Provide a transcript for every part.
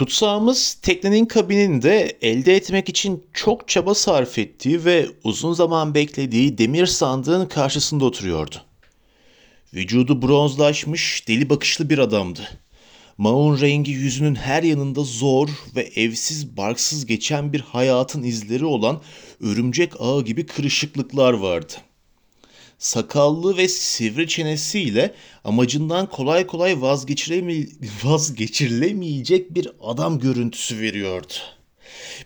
Tutsağımız teknenin kabininde elde etmek için çok çaba sarf ettiği ve uzun zaman beklediği demir sandığın karşısında oturuyordu. Vücudu bronzlaşmış, deli bakışlı bir adamdı. Maun rengi yüzünün her yanında zor ve evsiz barksız geçen bir hayatın izleri olan örümcek ağı gibi kırışıklıklar vardı. Sakallı ve sivri çenesiyle amacından kolay kolay vazgeçireme vazgeçirilemeyecek bir adam görüntüsü veriyordu.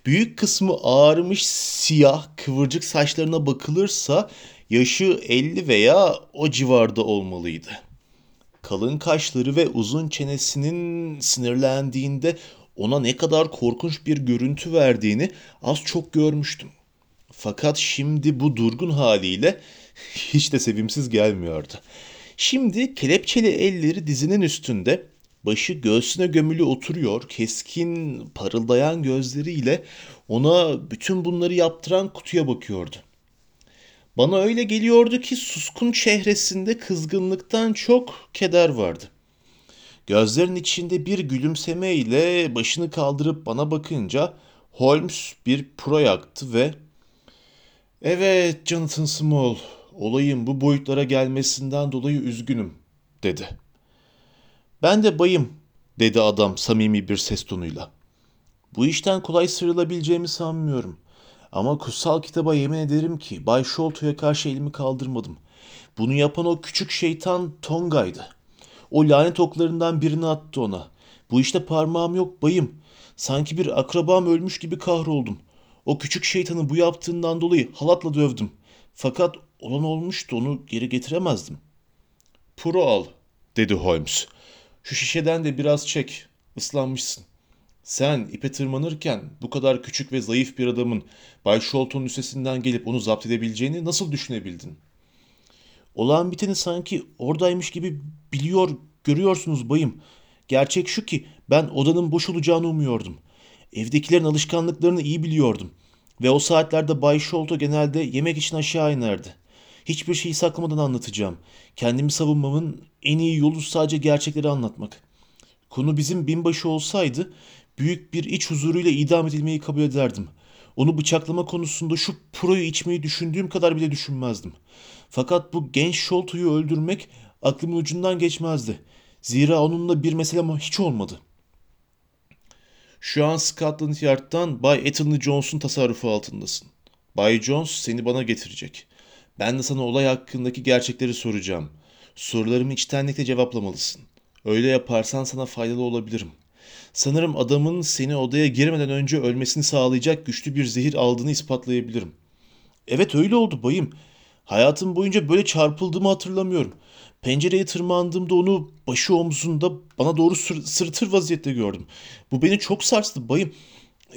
Büyük kısmı ağarmış siyah kıvırcık saçlarına bakılırsa yaşı 50 veya o civarda olmalıydı. Kalın kaşları ve uzun çenesinin sinirlendiğinde ona ne kadar korkunç bir görüntü verdiğini az çok görmüştüm. Fakat şimdi bu durgun haliyle hiç de sevimsiz gelmiyordu. Şimdi kelepçeli elleri dizinin üstünde, başı göğsüne gömülü oturuyor, keskin parıldayan gözleriyle ona bütün bunları yaptıran kutuya bakıyordu. Bana öyle geliyordu ki suskun çehresinde kızgınlıktan çok keder vardı. Gözlerin içinde bir gülümseme ile başını kaldırıp bana bakınca Holmes bir pro yaktı ve ''Evet Jonathan Small, olayın bu boyutlara gelmesinden dolayı üzgünüm.'' dedi. ''Ben de bayım.'' dedi adam samimi bir ses tonuyla. ''Bu işten kolay sıyrılabileceğimi sanmıyorum. Ama kutsal kitaba yemin ederim ki Bay Sholto'ya karşı elimi kaldırmadım. Bunu yapan o küçük şeytan Tonga'ydı. O lanet oklarından birini attı ona. Bu işte parmağım yok bayım. Sanki bir akrabam ölmüş gibi kahroldum. O küçük şeytanı bu yaptığından dolayı halatla dövdüm. Fakat olan olmuştu onu geri getiremezdim. Puro al dedi Holmes. Şu şişeden de biraz çek. Islanmışsın. Sen ipe tırmanırken bu kadar küçük ve zayıf bir adamın Bay Sholton'un üstesinden gelip onu zapt edebileceğini nasıl düşünebildin? Olan biteni sanki oradaymış gibi biliyor, görüyorsunuz bayım. Gerçek şu ki ben odanın boş olacağını umuyordum. Evdekilerin alışkanlıklarını iyi biliyordum. Ve o saatlerde Bay Sholto genelde yemek için aşağı inerdi. Hiçbir şeyi saklamadan anlatacağım. Kendimi savunmamın en iyi yolu sadece gerçekleri anlatmak. Konu bizim binbaşı olsaydı büyük bir iç huzuruyla idam edilmeyi kabul ederdim. Onu bıçaklama konusunda şu proyu içmeyi düşündüğüm kadar bile düşünmezdim. Fakat bu genç Sholto'yu öldürmek aklımın ucundan geçmezdi. Zira onunla bir meselem hiç olmadı. Şu an Scotland Yard'dan Bay Ethelny Jones'un tasarrufu altındasın. Bay Jones seni bana getirecek. Ben de sana olay hakkındaki gerçekleri soracağım. Sorularımı içtenlikle cevaplamalısın. Öyle yaparsan sana faydalı olabilirim. Sanırım adamın seni odaya girmeden önce ölmesini sağlayacak güçlü bir zehir aldığını ispatlayabilirim. Evet öyle oldu bayım. Hayatım boyunca böyle çarpıldığımı hatırlamıyorum. Pencereye tırmandığımda onu başı omzunda bana doğru sır, sırtır vaziyette gördüm. Bu beni çok sarstı bayım.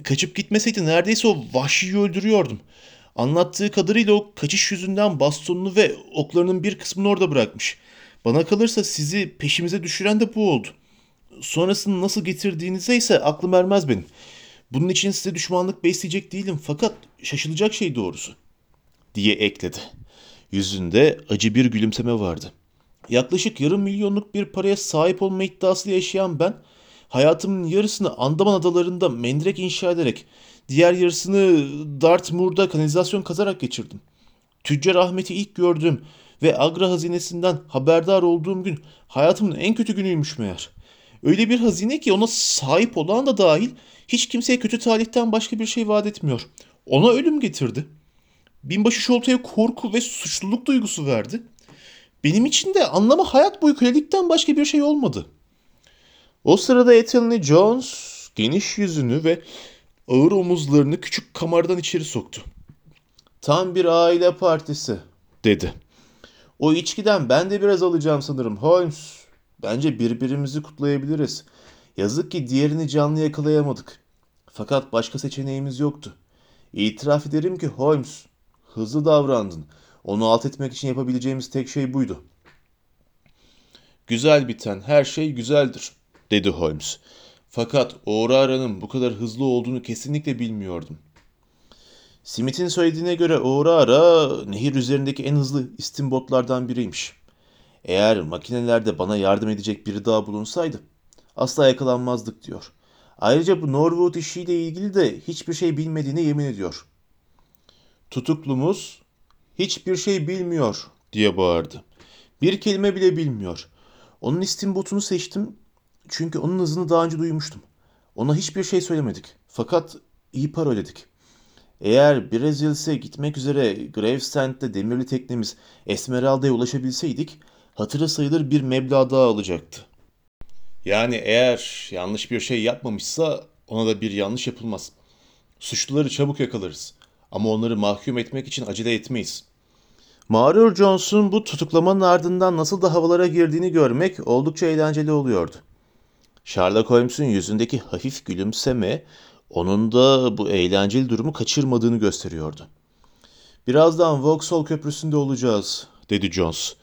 Kaçıp gitmeseydi neredeyse o vahşiyi öldürüyordum. Anlattığı kadarıyla o kaçış yüzünden bastonunu ve oklarının bir kısmını orada bırakmış. Bana kalırsa sizi peşimize düşüren de bu oldu. Sonrasını nasıl getirdiğinize ise aklım ermez benim. Bunun için size düşmanlık besleyecek değilim fakat şaşılacak şey doğrusu. Diye ekledi. Yüzünde acı bir gülümseme vardı. Yaklaşık yarım milyonluk bir paraya sahip olma iddiasıyla yaşayan ben, hayatımın yarısını Andaman adalarında mendirek inşa ederek, diğer yarısını Dartmoor'da kanalizasyon kazarak geçirdim. Tüccar Ahmet'i ilk gördüğüm ve Agra hazinesinden haberdar olduğum gün hayatımın en kötü günüymüş meğer. Öyle bir hazine ki ona sahip olan da dahil hiç kimseye kötü talihten başka bir şey vaat etmiyor. Ona ölüm getirdi. Binbaşı Şolta'ya korku ve suçluluk duygusu verdi. Benim için de anlama hayat boyu kölelikten başka bir şey olmadı. O sırada Ethelny Jones geniş yüzünü ve ağır omuzlarını küçük kamardan içeri soktu. Tam bir aile partisi dedi. O içkiden ben de biraz alacağım sanırım Holmes. Bence birbirimizi kutlayabiliriz. Yazık ki diğerini canlı yakalayamadık. Fakat başka seçeneğimiz yoktu. İtiraf ederim ki Holmes, hızlı davrandın. Onu alt etmek için yapabileceğimiz tek şey buydu. Güzel biten her şey güzeldir, dedi Holmes. Fakat O'Rara'nın bu kadar hızlı olduğunu kesinlikle bilmiyordum. Smith'in söylediğine göre O'Rara nehir üzerindeki en hızlı istimbotlardan biriymiş. Eğer makinelerde bana yardım edecek biri daha bulunsaydı asla yakalanmazdık diyor. Ayrıca bu Norwood işiyle ilgili de hiçbir şey bilmediğine yemin ediyor. Tutuklumuz hiçbir şey bilmiyor diye bağırdı. Bir kelime bile bilmiyor. Onun istimbotunu seçtim çünkü onun hızını daha önce duymuştum. Ona hiçbir şey söylemedik. Fakat iyi para ödedik. Eğer Brezilya'ya gitmek üzere Gravesend'de demirli teknemiz Esmeralda'ya ulaşabilseydik hatırı sayılır bir meblağ daha alacaktı. Yani eğer yanlış bir şey yapmamışsa ona da bir yanlış yapılmaz. Suçluları çabuk yakalarız. Ama onları mahkum etmek için acele etmeyiz. Mağrur Jones'un bu tutuklamanın ardından nasıl da havalara girdiğini görmek oldukça eğlenceli oluyordu. Sherlock Holmes'un yüzündeki hafif gülümseme onun da bu eğlenceli durumu kaçırmadığını gösteriyordu. Birazdan Vauxhall Köprüsü'nde olacağız, dedi Jones.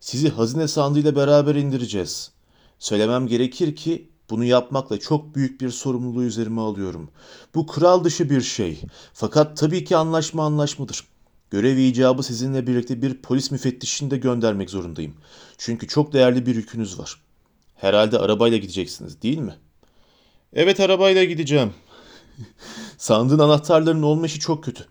Sizi hazine sandığıyla beraber indireceğiz. Söylemem gerekir ki bunu yapmakla çok büyük bir sorumluluğu üzerime alıyorum. Bu kral dışı bir şey. Fakat tabii ki anlaşma anlaşmadır. Görev icabı sizinle birlikte bir polis müfettişini de göndermek zorundayım. Çünkü çok değerli bir yükünüz var. Herhalde arabayla gideceksiniz değil mi? Evet arabayla gideceğim. Sandığın anahtarlarının olma işi çok kötü.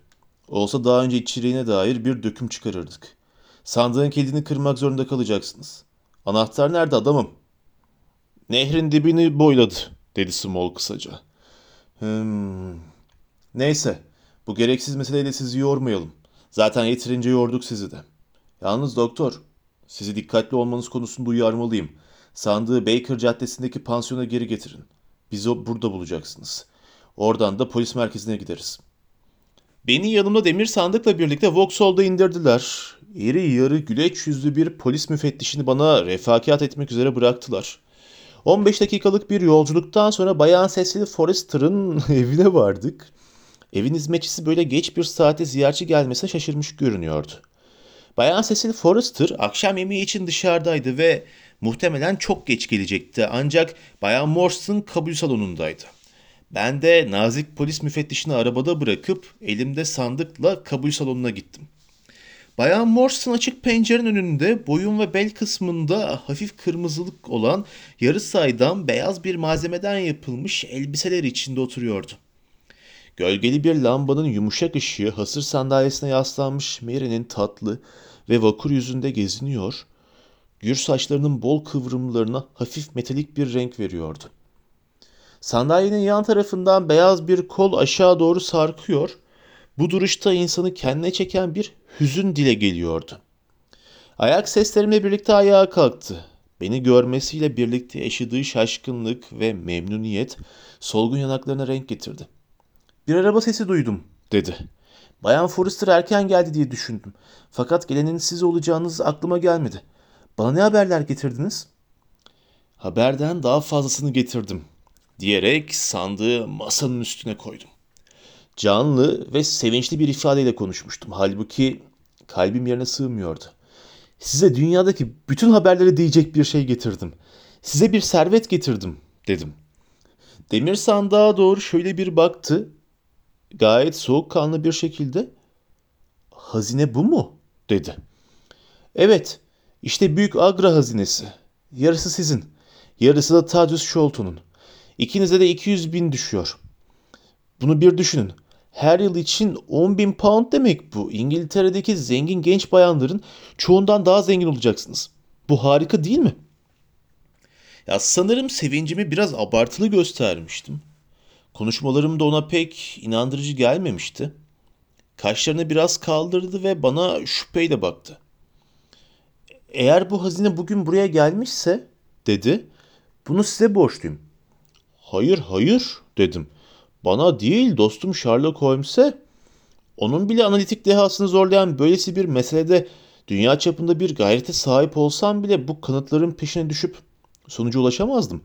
Olsa daha önce içeriğine dair bir döküm çıkarırdık. Sandığın kilidini kırmak zorunda kalacaksınız. Anahtar nerede adamım? Nehrin dibini boyladı, dedi Small kısaca. Hmm. Neyse, bu gereksiz meseleyle sizi yormayalım. Zaten yeterince yorduk sizi de. Yalnız doktor, sizi dikkatli olmanız konusunda uyarmalıyım. Sandığı Baker Caddesi'ndeki pansiyona geri getirin. Bizi burada bulacaksınız. Oradan da polis merkezine gideriz. Beni yanımda demir sandıkla birlikte Vauxhall'da indirdiler. İri yarı güleç yüzlü bir polis müfettişini bana refakat etmek üzere bıraktılar. 15 dakikalık bir yolculuktan sonra Bayan Cecil Forrester'ın evine vardık. Evin hizmetçisi böyle geç bir saate ziyaretçi gelmesine şaşırmış görünüyordu. Bayan Cecil Forrester akşam yemeği için dışarıdaydı ve muhtemelen çok geç gelecekti ancak Bayan Morse'ın kabul salonundaydı. Ben de nazik polis müfettişini arabada bırakıp elimde sandıkla kabul salonuna gittim. Bayan Morse'ın açık pencerenin önünde boyun ve bel kısmında hafif kırmızılık olan yarı saydam beyaz bir malzemeden yapılmış elbiseler içinde oturuyordu. Gölgeli bir lambanın yumuşak ışığı hasır sandalyesine yaslanmış Mary'nin tatlı ve vakur yüzünde geziniyor, gür saçlarının bol kıvrımlarına hafif metalik bir renk veriyordu. Sandalyenin yan tarafından beyaz bir kol aşağı doğru sarkıyor, bu duruşta insanı kendine çeken bir hüzün dile geliyordu. Ayak seslerimle birlikte ayağa kalktı. Beni görmesiyle birlikte yaşadığı şaşkınlık ve memnuniyet solgun yanaklarına renk getirdi. Bir araba sesi duydum, dedi. Bayan Forrester erken geldi diye düşündüm. Fakat gelenin siz olacağınız aklıma gelmedi. Bana ne haberler getirdiniz? Haberden daha fazlasını getirdim, diyerek sandığı masanın üstüne koydum. Canlı ve sevinçli bir ifadeyle konuşmuştum. Halbuki kalbim yerine sığmıyordu. Size dünyadaki bütün haberleri diyecek bir şey getirdim. Size bir servet getirdim, dedim. Demir sandığa doğru şöyle bir baktı gayet soğukkanlı bir şekilde hazine bu mu dedi. Evet işte büyük Agra hazinesi. Yarısı sizin. Yarısı da Tadius Sholton'un. İkinize de 200 bin düşüyor. Bunu bir düşünün. Her yıl için 10 bin pound demek bu. İngiltere'deki zengin genç bayanların çoğundan daha zengin olacaksınız. Bu harika değil mi? Ya sanırım sevincimi biraz abartılı göstermiştim. Konuşmalarım da ona pek inandırıcı gelmemişti. Kaşlarını biraz kaldırdı ve bana şüpheyle baktı. Eğer bu hazine bugün buraya gelmişse, dedi, bunu size borçluyum. Hayır, hayır, dedim. Bana değil, dostum Sherlock Holmes'e. Onun bile analitik dehasını zorlayan böylesi bir meselede dünya çapında bir gayrete sahip olsam bile bu kanıtların peşine düşüp sonuca ulaşamazdım.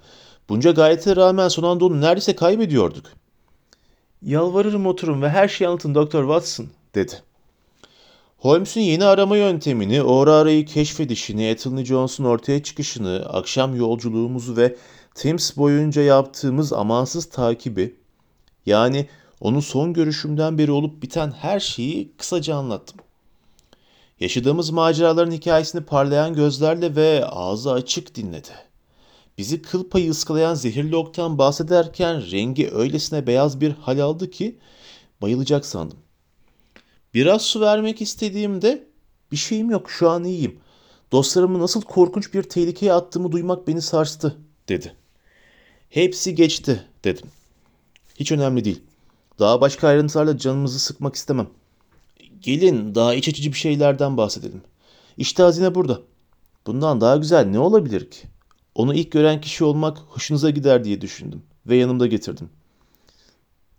Bunca gayrete rağmen son anda onu neredeyse kaybediyorduk. Yalvarırım oturun ve her şeyi anlatın Doktor Watson, dedi. Holmes'un yeni arama yöntemini, Aurora'yı keşfedişini, Ethel Jones'un ortaya çıkışını, akşam yolculuğumuzu ve Thames boyunca yaptığımız amansız takibi, yani onun son görüşümden beri olup biten her şeyi kısaca anlattım. Yaşadığımız maceraların hikayesini parlayan gözlerle ve ağzı açık dinledi. bizi kıl payı ıskalayan zehirli oktan bahsederken rengi öylesine beyaz bir hal aldı ki bayılacak sandım. Biraz su vermek istediğimde bir şeyim yok şu an iyiyim. Dostlarımı nasıl korkunç bir tehlikeye attığımı duymak beni sarstı dedi. Hepsi geçti dedim. Hiç önemli değil. Daha başka ayrıntılarla canımızı sıkmak istemem. Gelin daha iç açıcı bir şeylerden bahsedelim. İşte hazine burada. Bundan daha güzel ne olabilir ki? Onu ilk gören kişi olmak hoşunuza gider diye düşündüm ve yanımda getirdim.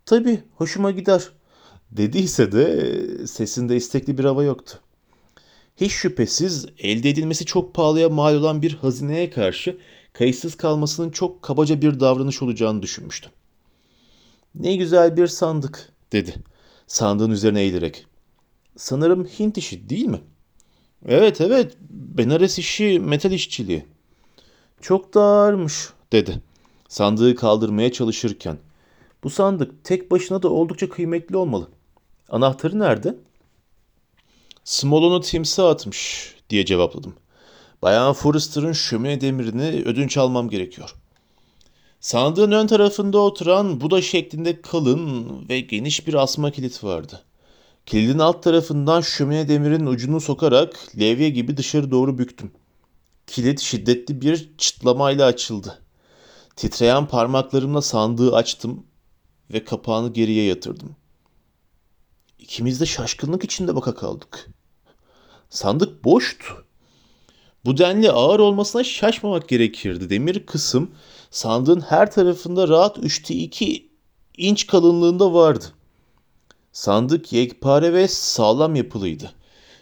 Tabii hoşuma gider dediyse de sesinde istekli bir hava yoktu. Hiç şüphesiz elde edilmesi çok pahalıya mal olan bir hazineye karşı kayıtsız kalmasının çok kabaca bir davranış olacağını düşünmüştüm. Ne güzel bir sandık dedi sandığın üzerine eğilerek. Sanırım Hint işi değil mi? Evet evet Benares işi metal işçiliği. Çok da ağırmış dedi sandığı kaldırmaya çalışırken. Bu sandık tek başına da oldukça kıymetli olmalı. Anahtarı nerede? Smolon'u timsah atmış diye cevapladım. Bayan Forrester'ın şömine demirini ödünç almam gerekiyor. Sandığın ön tarafında oturan Buda şeklinde kalın ve geniş bir asma kilit vardı. Kilidin alt tarafından şömine demirin ucunu sokarak levye gibi dışarı doğru büktüm. Kilit şiddetli bir çıtlamayla açıldı. Titreyen parmaklarımla sandığı açtım ve kapağını geriye yatırdım. İkimiz de şaşkınlık içinde baka kaldık. Sandık boştu. Bu denli ağır olmasına şaşmamak gerekirdi. Demir kısım sandığın her tarafında rahat 3'te 2 inç kalınlığında vardı. Sandık yekpare ve sağlam yapılıydı.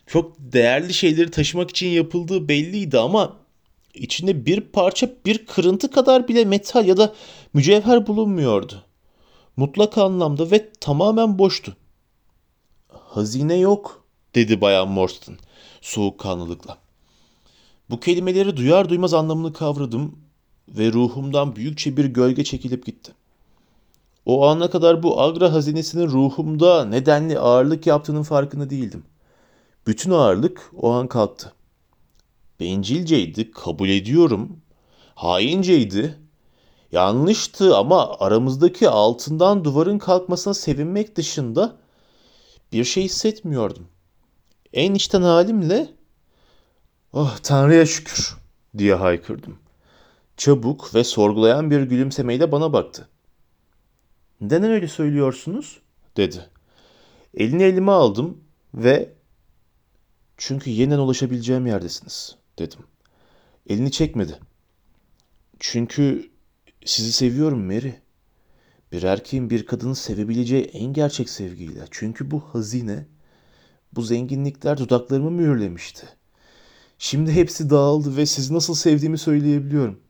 Çok değerli şeyleri taşımak için yapıldığı belliydi ama içinde bir parça bir kırıntı kadar bile metal ya da mücevher bulunmuyordu. Mutlak anlamda ve tamamen boştu. Hazine yok dedi Bayan Morstan soğukkanlılıkla. Bu kelimeleri duyar duymaz anlamını kavradım ve ruhumdan büyükçe bir gölge çekilip gitti. O ana kadar bu agra hazinesinin ruhumda nedenli ağırlık yaptığının farkında değildim. Bütün ağırlık o an kalktı. Bencilceydi, kabul ediyorum. Hainceydi. Yanlıştı ama aramızdaki altından duvarın kalkmasına sevinmek dışında bir şey hissetmiyordum. En içten halimle "Oh Tanrı'ya şükür." diye haykırdım. Çabuk ve sorgulayan bir gülümsemeyle bana baktı. "Neden öyle söylüyorsunuz?" dedi. Elini elime aldım ve çünkü yeniden ulaşabileceğim yerdesiniz dedim. Elini çekmedi. Çünkü sizi seviyorum Mary. Bir erkeğin bir kadını sevebileceği en gerçek sevgiyle. Çünkü bu hazine, bu zenginlikler dudaklarımı mühürlemişti. Şimdi hepsi dağıldı ve sizi nasıl sevdiğimi söyleyebiliyorum.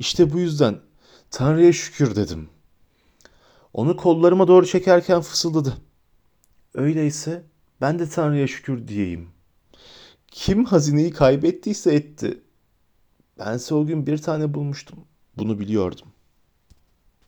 İşte bu yüzden Tanrı'ya şükür dedim. Onu kollarıma doğru çekerken fısıldadı. Öyleyse ben de Tanrı'ya şükür diyeyim. Kim hazineyi kaybettiyse etti. Bense o gün bir tane bulmuştum. Bunu biliyordum.